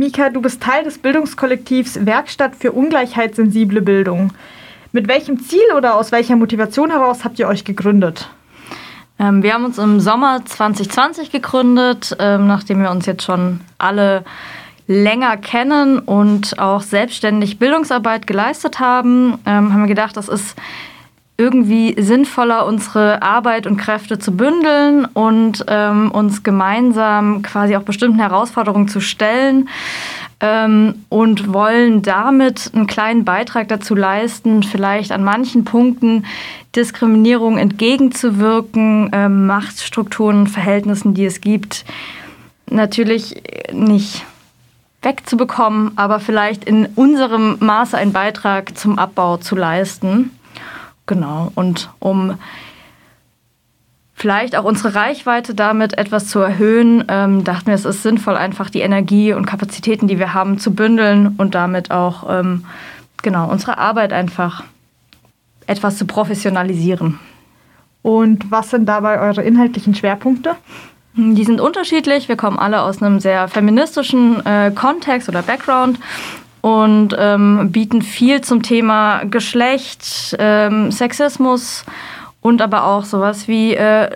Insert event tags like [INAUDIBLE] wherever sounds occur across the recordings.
Mika, du bist Teil des Bildungskollektivs Werkstatt für ungleichheitssensible Bildung. Mit welchem Ziel oder aus welcher Motivation heraus habt ihr euch gegründet? Ähm, wir haben uns im Sommer 2020 gegründet, ähm, nachdem wir uns jetzt schon alle länger kennen und auch selbstständig Bildungsarbeit geleistet haben, ähm, haben wir gedacht, das ist irgendwie sinnvoller, unsere Arbeit und Kräfte zu bündeln und ähm, uns gemeinsam quasi auch bestimmten Herausforderungen zu stellen ähm, und wollen damit einen kleinen Beitrag dazu leisten, vielleicht an manchen Punkten Diskriminierung entgegenzuwirken, äh, Machtstrukturen, Verhältnissen, die es gibt, natürlich nicht wegzubekommen, aber vielleicht in unserem Maße einen Beitrag zum Abbau zu leisten. Genau, und um vielleicht auch unsere Reichweite damit etwas zu erhöhen, ähm, dachten wir, es ist sinnvoll, einfach die Energie und Kapazitäten, die wir haben, zu bündeln und damit auch ähm, genau unsere Arbeit einfach etwas zu professionalisieren. Und was sind dabei eure inhaltlichen Schwerpunkte? Die sind unterschiedlich. Wir kommen alle aus einem sehr feministischen äh, Kontext oder Background und ähm, bieten viel zum Thema Geschlecht, ähm, Sexismus und aber auch sowas wie äh,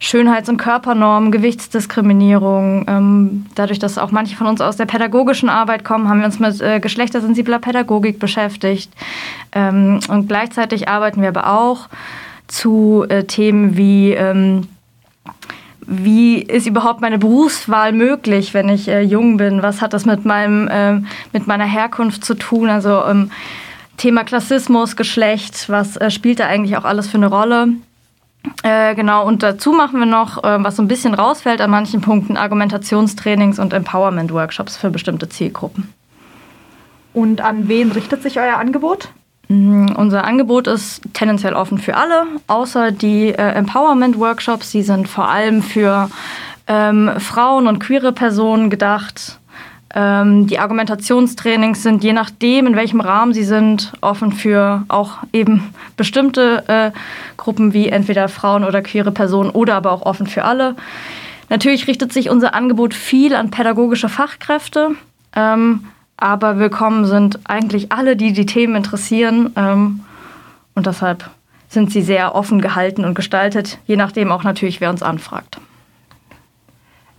Schönheits- und Körpernormen, Gewichtsdiskriminierung. Ähm, dadurch, dass auch manche von uns aus der pädagogischen Arbeit kommen, haben wir uns mit äh, geschlechtersensibler Pädagogik beschäftigt. Ähm, und gleichzeitig arbeiten wir aber auch zu äh, Themen wie ähm, wie ist überhaupt meine Berufswahl möglich, wenn ich äh, jung bin? Was hat das mit, meinem, äh, mit meiner Herkunft zu tun? Also ähm, Thema Klassismus, Geschlecht, was äh, spielt da eigentlich auch alles für eine Rolle? Äh, genau, und dazu machen wir noch, äh, was so ein bisschen rausfällt an manchen Punkten, Argumentationstrainings und Empowerment-Workshops für bestimmte Zielgruppen. Und an wen richtet sich euer Angebot? Mm, unser Angebot ist tendenziell offen für alle, außer die äh, Empowerment-Workshops. Die sind vor allem für ähm, Frauen und queere Personen gedacht. Ähm, die Argumentationstrainings sind je nachdem, in welchem Rahmen sie sind, offen für auch eben bestimmte äh, Gruppen wie entweder Frauen oder queere Personen oder aber auch offen für alle. Natürlich richtet sich unser Angebot viel an pädagogische Fachkräfte. Ähm, aber willkommen sind eigentlich alle, die die Themen interessieren. Ähm, und deshalb sind sie sehr offen gehalten und gestaltet, je nachdem auch natürlich, wer uns anfragt.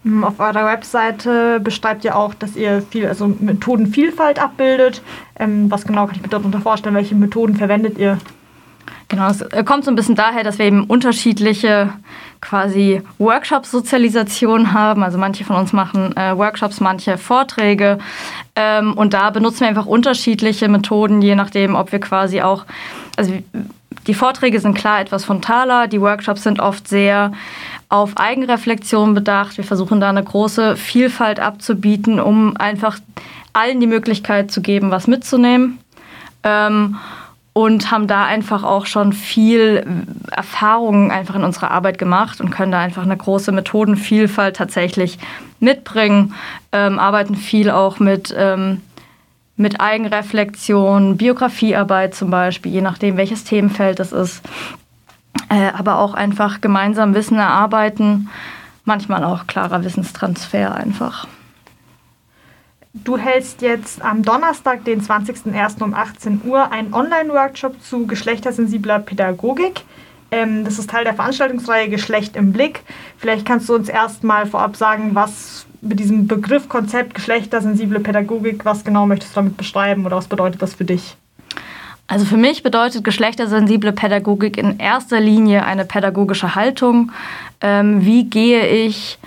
Hm, auf eurer Webseite beschreibt ihr auch, dass ihr viel, also Methodenvielfalt abbildet. Ähm, was genau kann ich mir darunter vorstellen? Welche Methoden verwendet ihr? Genau, es äh, kommt so ein bisschen daher, dass wir eben unterschiedliche quasi Workshop-Sozialisation haben. Also manche von uns machen äh, Workshops, manche Vorträge. Ähm, und da benutzen wir einfach unterschiedliche Methoden, je nachdem, ob wir quasi auch, also die Vorträge sind klar etwas frontaler, die Workshops sind oft sehr auf Eigenreflexion bedacht. Wir versuchen da eine große Vielfalt abzubieten, um einfach allen die Möglichkeit zu geben, was mitzunehmen. Ähm, und haben da einfach auch schon viel Erfahrung einfach in unserer Arbeit gemacht und können da einfach eine große Methodenvielfalt tatsächlich mitbringen, ähm, arbeiten viel auch mit, ähm, mit Eigenreflexion, Biografiearbeit zum Beispiel, je nachdem, welches Themenfeld es ist, äh, aber auch einfach gemeinsam Wissen erarbeiten, manchmal auch klarer Wissenstransfer einfach. Du hältst jetzt am Donnerstag, den 20.01. um 18 Uhr, einen Online-Workshop zu geschlechtersensibler Pädagogik. Ähm, das ist Teil der Veranstaltungsreihe Geschlecht im Blick. Vielleicht kannst du uns erstmal vorab sagen, was mit diesem Begriff, Konzept geschlechtersensible Pädagogik, was genau möchtest du damit beschreiben oder was bedeutet das für dich? Also für mich bedeutet geschlechtersensible Pädagogik in erster Linie eine pädagogische Haltung. Ähm, wie gehe ich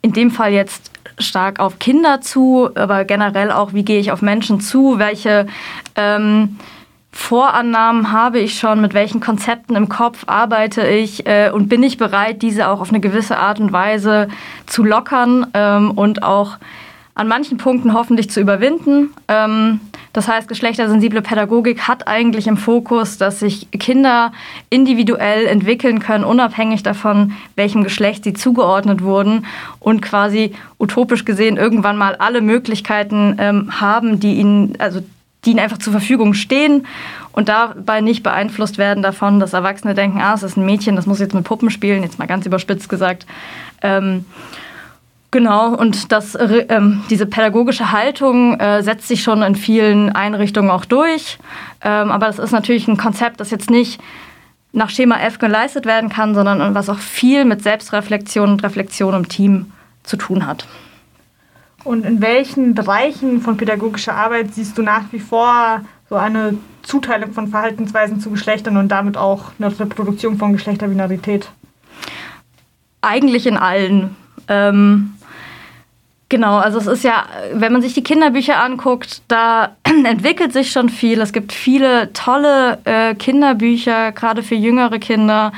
in dem Fall jetzt stark auf Kinder zu, aber generell auch, wie gehe ich auf Menschen zu, welche ähm, Vorannahmen habe ich schon, mit welchen Konzepten im Kopf arbeite ich? Äh, und bin ich bereit, diese auch auf eine gewisse Art und Weise zu lockern ähm, und auch an manchen Punkten hoffentlich zu überwinden. Ähm, das heißt, geschlechtersensible Pädagogik hat eigentlich im Fokus, dass sich Kinder individuell entwickeln können, unabhängig davon, welchem Geschlecht sie zugeordnet wurden und quasi utopisch gesehen irgendwann mal alle Möglichkeiten ähm, haben, die ihnen, also die ihnen einfach zur Verfügung stehen und dabei nicht beeinflusst werden davon, dass Erwachsene denken, ah, es ist ein Mädchen, das muss jetzt mit Puppen spielen, jetzt mal ganz überspitzt gesagt. Ähm, Genau, und das, ähm, diese pädagogische Haltung äh, setzt sich schon in vielen Einrichtungen auch durch. Ähm, aber das ist natürlich ein Konzept, das jetzt nicht nach Schema F geleistet werden kann, sondern was auch viel mit Selbstreflexion und Reflexion im Team zu tun hat. Und in welchen Bereichen von pädagogischer Arbeit siehst du nach wie vor so eine Zuteilung von Verhaltensweisen zu Geschlechtern und damit auch eine Reproduktion von Geschlechterbinarität? Eigentlich in allen. Ähm, Genau, also es ist ja, wenn man sich die Kinderbücher anguckt, da entwickelt sich schon viel. Es gibt viele tolle äh, Kinderbücher, gerade für jüngere Kinder,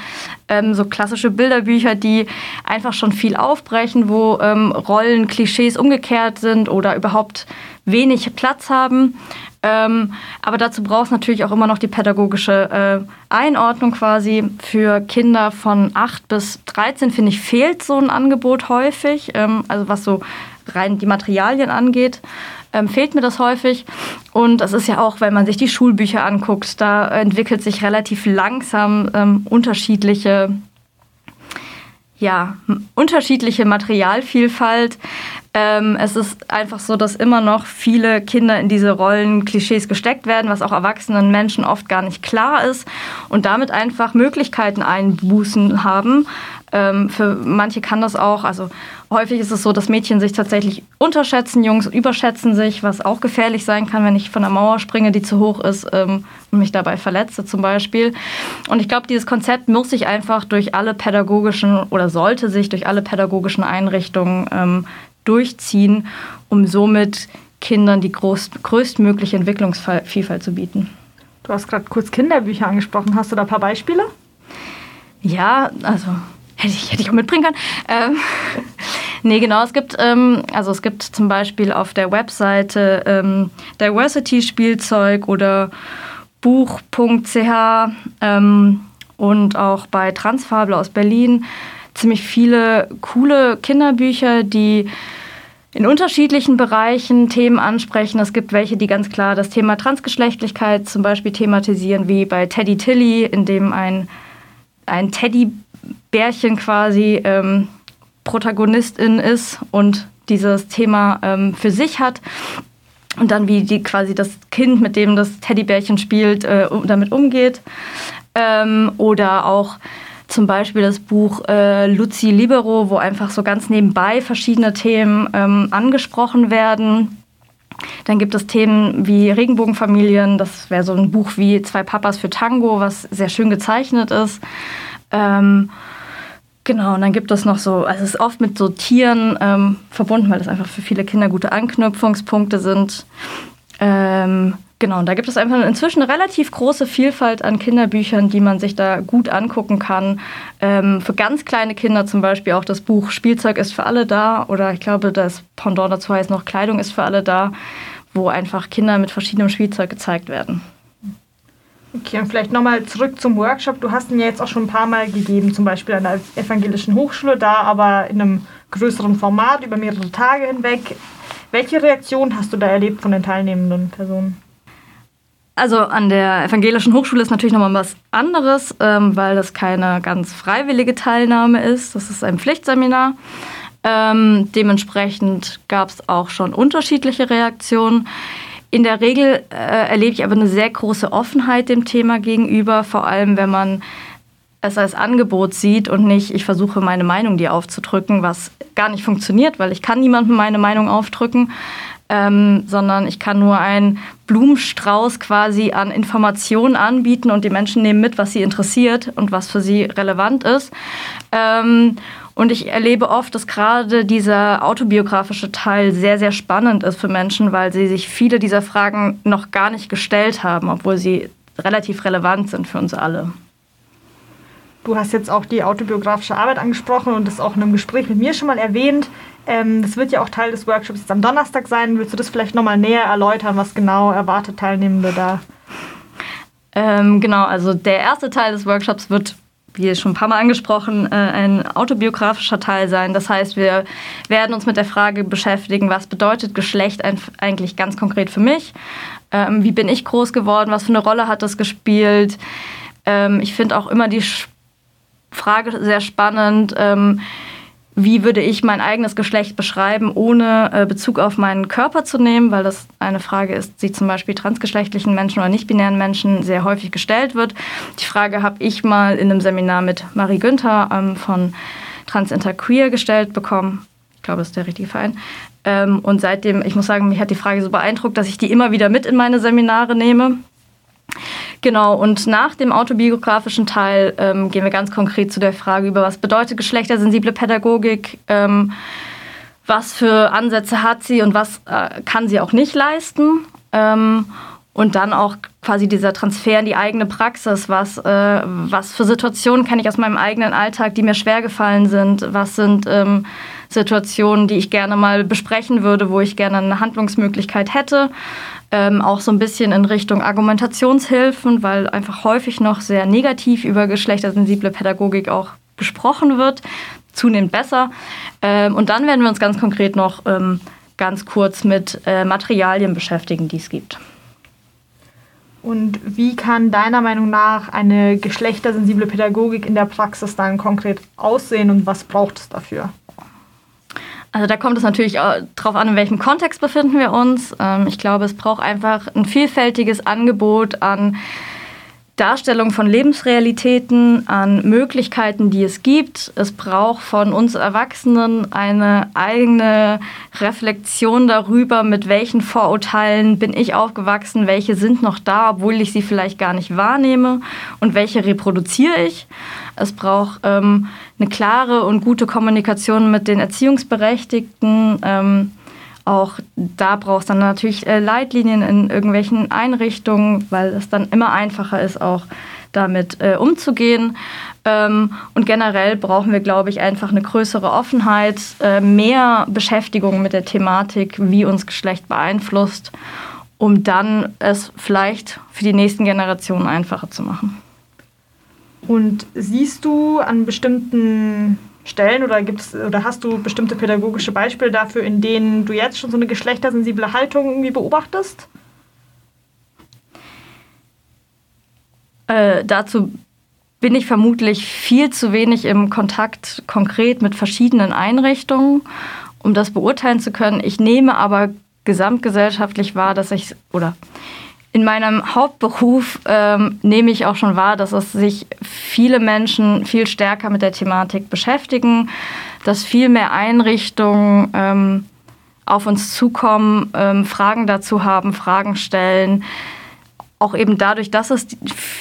ähm, so klassische Bilderbücher, die einfach schon viel aufbrechen, wo ähm, Rollen, Klischees umgekehrt sind oder überhaupt wenig Platz haben. Ähm, aber dazu braucht es natürlich auch immer noch die pädagogische äh, Einordnung quasi. Für Kinder von 8 bis 13, finde ich, fehlt so ein Angebot häufig. Ähm, also was so rein die Materialien angeht, ähm, fehlt mir das häufig. Und das ist ja auch, wenn man sich die Schulbücher anguckt, da entwickelt sich relativ langsam ähm, unterschiedliche ja, unterschiedliche Materialvielfalt. Ähm, es ist einfach so, dass immer noch viele Kinder in diese Rollen, Klischees gesteckt werden, was auch erwachsenen Menschen oft gar nicht klar ist und damit einfach Möglichkeiten einbußen haben, ähm, für manche kann das auch, also häufig ist es so, dass Mädchen sich tatsächlich unterschätzen, Jungs überschätzen sich, was auch gefährlich sein kann, wenn ich von der Mauer springe, die zu hoch ist ähm, und mich dabei verletze zum Beispiel. Und ich glaube, dieses Konzept muss sich einfach durch alle pädagogischen oder sollte sich durch alle pädagogischen Einrichtungen ähm, durchziehen, um somit Kindern die groß, größtmögliche Entwicklungsvielfalt zu bieten. Du hast gerade kurz Kinderbücher angesprochen. Hast du da ein paar Beispiele? Ja, also Hätte ich, hätte ich auch mitbringen können. Ähm, [LAUGHS] nee, genau. Es gibt, ähm, also es gibt zum Beispiel auf der Webseite ähm, Diversity Spielzeug oder Buch.ch ähm, und auch bei Transfabel aus Berlin ziemlich viele coole Kinderbücher, die in unterschiedlichen Bereichen Themen ansprechen. Es gibt welche, die ganz klar das Thema Transgeschlechtlichkeit zum Beispiel thematisieren, wie bei Teddy Tilly, in dem ein, ein Teddy Bärchen quasi ähm, Protagonistin ist und dieses Thema ähm, für sich hat. Und dann, wie die quasi das Kind, mit dem das Teddybärchen spielt, äh, damit umgeht. Ähm, oder auch zum Beispiel das Buch äh, Luzi Libero, wo einfach so ganz nebenbei verschiedene Themen ähm, angesprochen werden. Dann gibt es Themen wie Regenbogenfamilien, das wäre so ein Buch wie Zwei Papas für Tango, was sehr schön gezeichnet ist. Ähm, genau, und dann gibt es noch so, also es ist oft mit so Tieren ähm, verbunden, weil das einfach für viele Kinder gute Anknüpfungspunkte sind. Ähm, genau, und da gibt es einfach inzwischen eine relativ große Vielfalt an Kinderbüchern, die man sich da gut angucken kann. Ähm, für ganz kleine Kinder zum Beispiel auch das Buch Spielzeug ist für alle da oder ich glaube, das Pendant dazu heißt noch Kleidung ist für alle da, wo einfach Kinder mit verschiedenem Spielzeug gezeigt werden. Okay, und vielleicht nochmal zurück zum Workshop. Du hast ihn ja jetzt auch schon ein paar Mal gegeben, zum Beispiel an der Evangelischen Hochschule, da aber in einem größeren Format über mehrere Tage hinweg. Welche Reaktion hast du da erlebt von den teilnehmenden Personen? Also an der Evangelischen Hochschule ist natürlich nochmal was anderes, ähm, weil das keine ganz freiwillige Teilnahme ist. Das ist ein Pflichtseminar. Ähm, dementsprechend gab es auch schon unterschiedliche Reaktionen. In der Regel äh, erlebe ich aber eine sehr große Offenheit dem Thema gegenüber, vor allem wenn man es als Angebot sieht und nicht, ich versuche meine Meinung dir aufzudrücken, was gar nicht funktioniert, weil ich kann niemandem meine Meinung aufdrücken, ähm, sondern ich kann nur einen Blumenstrauß quasi an Informationen anbieten und die Menschen nehmen mit, was sie interessiert und was für sie relevant ist. Ähm, und ich erlebe oft, dass gerade dieser autobiografische Teil sehr, sehr spannend ist für Menschen, weil sie sich viele dieser Fragen noch gar nicht gestellt haben, obwohl sie relativ relevant sind für uns alle. Du hast jetzt auch die autobiografische Arbeit angesprochen und das auch in einem Gespräch mit mir schon mal erwähnt. Ähm, das wird ja auch Teil des Workshops jetzt am Donnerstag sein. Willst du das vielleicht nochmal näher erläutern, was genau erwartet Teilnehmende da? Ähm, genau, also der erste Teil des Workshops wird wie schon ein paar Mal angesprochen, äh, ein autobiografischer Teil sein. Das heißt, wir werden uns mit der Frage beschäftigen, was bedeutet Geschlecht eigentlich ganz konkret für mich? Ähm, wie bin ich groß geworden? Was für eine Rolle hat das gespielt? Ähm, ich finde auch immer die Frage sehr spannend. Wie würde ich mein eigenes Geschlecht beschreiben, ohne äh, Bezug auf meinen Körper zu nehmen, weil das eine Frage ist, die zum Beispiel transgeschlechtlichen Menschen oder nicht-binären Menschen sehr häufig gestellt wird. Die Frage habe ich mal in einem Seminar mit Marie Günther ähm, von Transinterqueer gestellt bekommen. Ich glaube, das ist der richtige Verein. Ähm, und seitdem, ich muss sagen, mich hat die Frage so beeindruckt, dass ich die immer wieder mit in meine Seminare nehme. Genau, und nach dem autobiografischen Teil ähm, gehen wir ganz konkret zu der Frage über, was bedeutet geschlechtersensible Pädagogik, ähm, was für Ansätze hat sie und was äh, kann sie auch nicht leisten. Ähm, und dann auch quasi dieser Transfer in die eigene Praxis. Was, äh, was für Situationen kenne ich aus meinem eigenen Alltag, die mir schwer gefallen sind? Was sind ähm, Situationen, die ich gerne mal besprechen würde, wo ich gerne eine Handlungsmöglichkeit hätte? Ähm, auch so ein bisschen in Richtung Argumentationshilfen, weil einfach häufig noch sehr negativ über geschlechtersensible Pädagogik auch gesprochen wird, zunehmend besser. Ähm, und dann werden wir uns ganz konkret noch ähm, ganz kurz mit äh, Materialien beschäftigen, die es gibt. Und wie kann deiner Meinung nach eine geschlechtersensible Pädagogik in der Praxis dann konkret aussehen und was braucht es dafür? Also da kommt es natürlich darauf an, in welchem Kontext befinden wir uns. Ähm, ich glaube, es braucht einfach ein vielfältiges Angebot an Darstellung von Lebensrealitäten, an Möglichkeiten, die es gibt. Es braucht von uns Erwachsenen eine eigene Reflexion darüber, mit welchen Vorurteilen bin ich aufgewachsen, welche sind noch da, obwohl ich sie vielleicht gar nicht wahrnehme und welche reproduziere ich. Es braucht ähm, eine klare und gute Kommunikation mit den Erziehungsberechtigten. Ähm, auch da braucht es dann natürlich äh, Leitlinien in irgendwelchen Einrichtungen, weil es dann immer einfacher ist, auch damit äh, umzugehen. Ähm, und generell brauchen wir, glaube ich, einfach eine größere Offenheit, äh, mehr Beschäftigung mit der Thematik, wie uns Geschlecht beeinflusst, um dann es vielleicht für die nächsten Generationen einfacher zu machen. Und siehst du an bestimmten Stellen oder gibt's oder hast du bestimmte pädagogische Beispiele dafür, in denen du jetzt schon so eine geschlechtersensible Haltung irgendwie beobachtest? Äh, dazu bin ich vermutlich viel zu wenig im Kontakt konkret mit verschiedenen Einrichtungen, um das beurteilen zu können. Ich nehme aber gesamtgesellschaftlich wahr, dass ich oder in meinem Hauptberuf ähm, nehme ich auch schon wahr, dass es sich viele Menschen viel stärker mit der Thematik beschäftigen, dass viel mehr Einrichtungen ähm, auf uns zukommen, ähm, Fragen dazu haben, Fragen stellen. Auch eben dadurch, dass es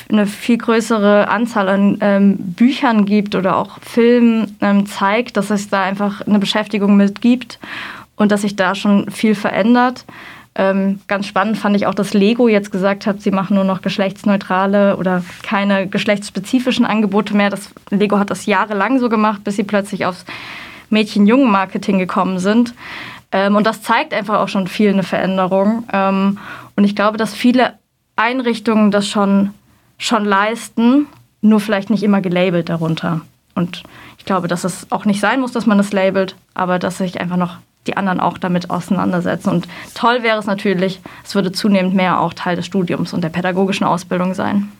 eine viel größere Anzahl an ähm, Büchern gibt oder auch Filmen ähm, zeigt, dass es da einfach eine Beschäftigung mit gibt und dass sich da schon viel verändert. Ähm, ganz spannend fand ich auch, dass Lego jetzt gesagt hat, sie machen nur noch geschlechtsneutrale oder keine geschlechtsspezifischen Angebote mehr. Das, Lego hat das jahrelang so gemacht, bis sie plötzlich aufs Mädchen-Jungen-Marketing gekommen sind. Ähm, und das zeigt einfach auch schon viel eine Veränderung. Ähm, und ich glaube, dass viele Einrichtungen das schon, schon leisten, nur vielleicht nicht immer gelabelt darunter. Und ich glaube, dass es auch nicht sein muss, dass man das labelt, aber dass sich einfach noch die anderen auch damit auseinandersetzen. Und toll wäre es natürlich, es würde zunehmend mehr auch Teil des Studiums und der pädagogischen Ausbildung sein.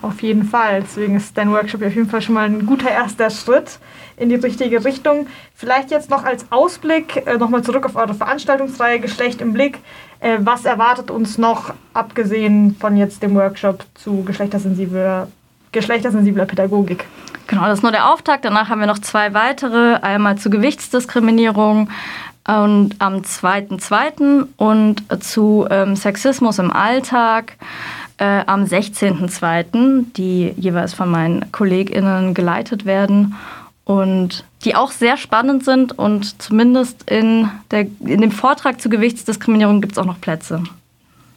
Auf jeden Fall. Deswegen ist dein Workshop auf jeden Fall schon mal ein guter erster Schritt in die richtige Richtung. Vielleicht jetzt noch als Ausblick äh, nochmal zurück auf eure Veranstaltungsreihe Geschlecht im Blick. Äh, was erwartet uns noch, abgesehen von jetzt dem Workshop zu geschlechtersensibler, geschlechtersensibler Pädagogik? Genau, das ist nur der Auftakt. Danach haben wir noch zwei weitere. Einmal zu Gewichtsdiskriminierung, und am 2.2. und zu ähm, Sexismus im Alltag äh, am 16.2., die jeweils von meinen KollegInnen geleitet werden und die auch sehr spannend sind und zumindest in, der, in dem Vortrag zur Gewichtsdiskriminierung gibt es auch noch Plätze.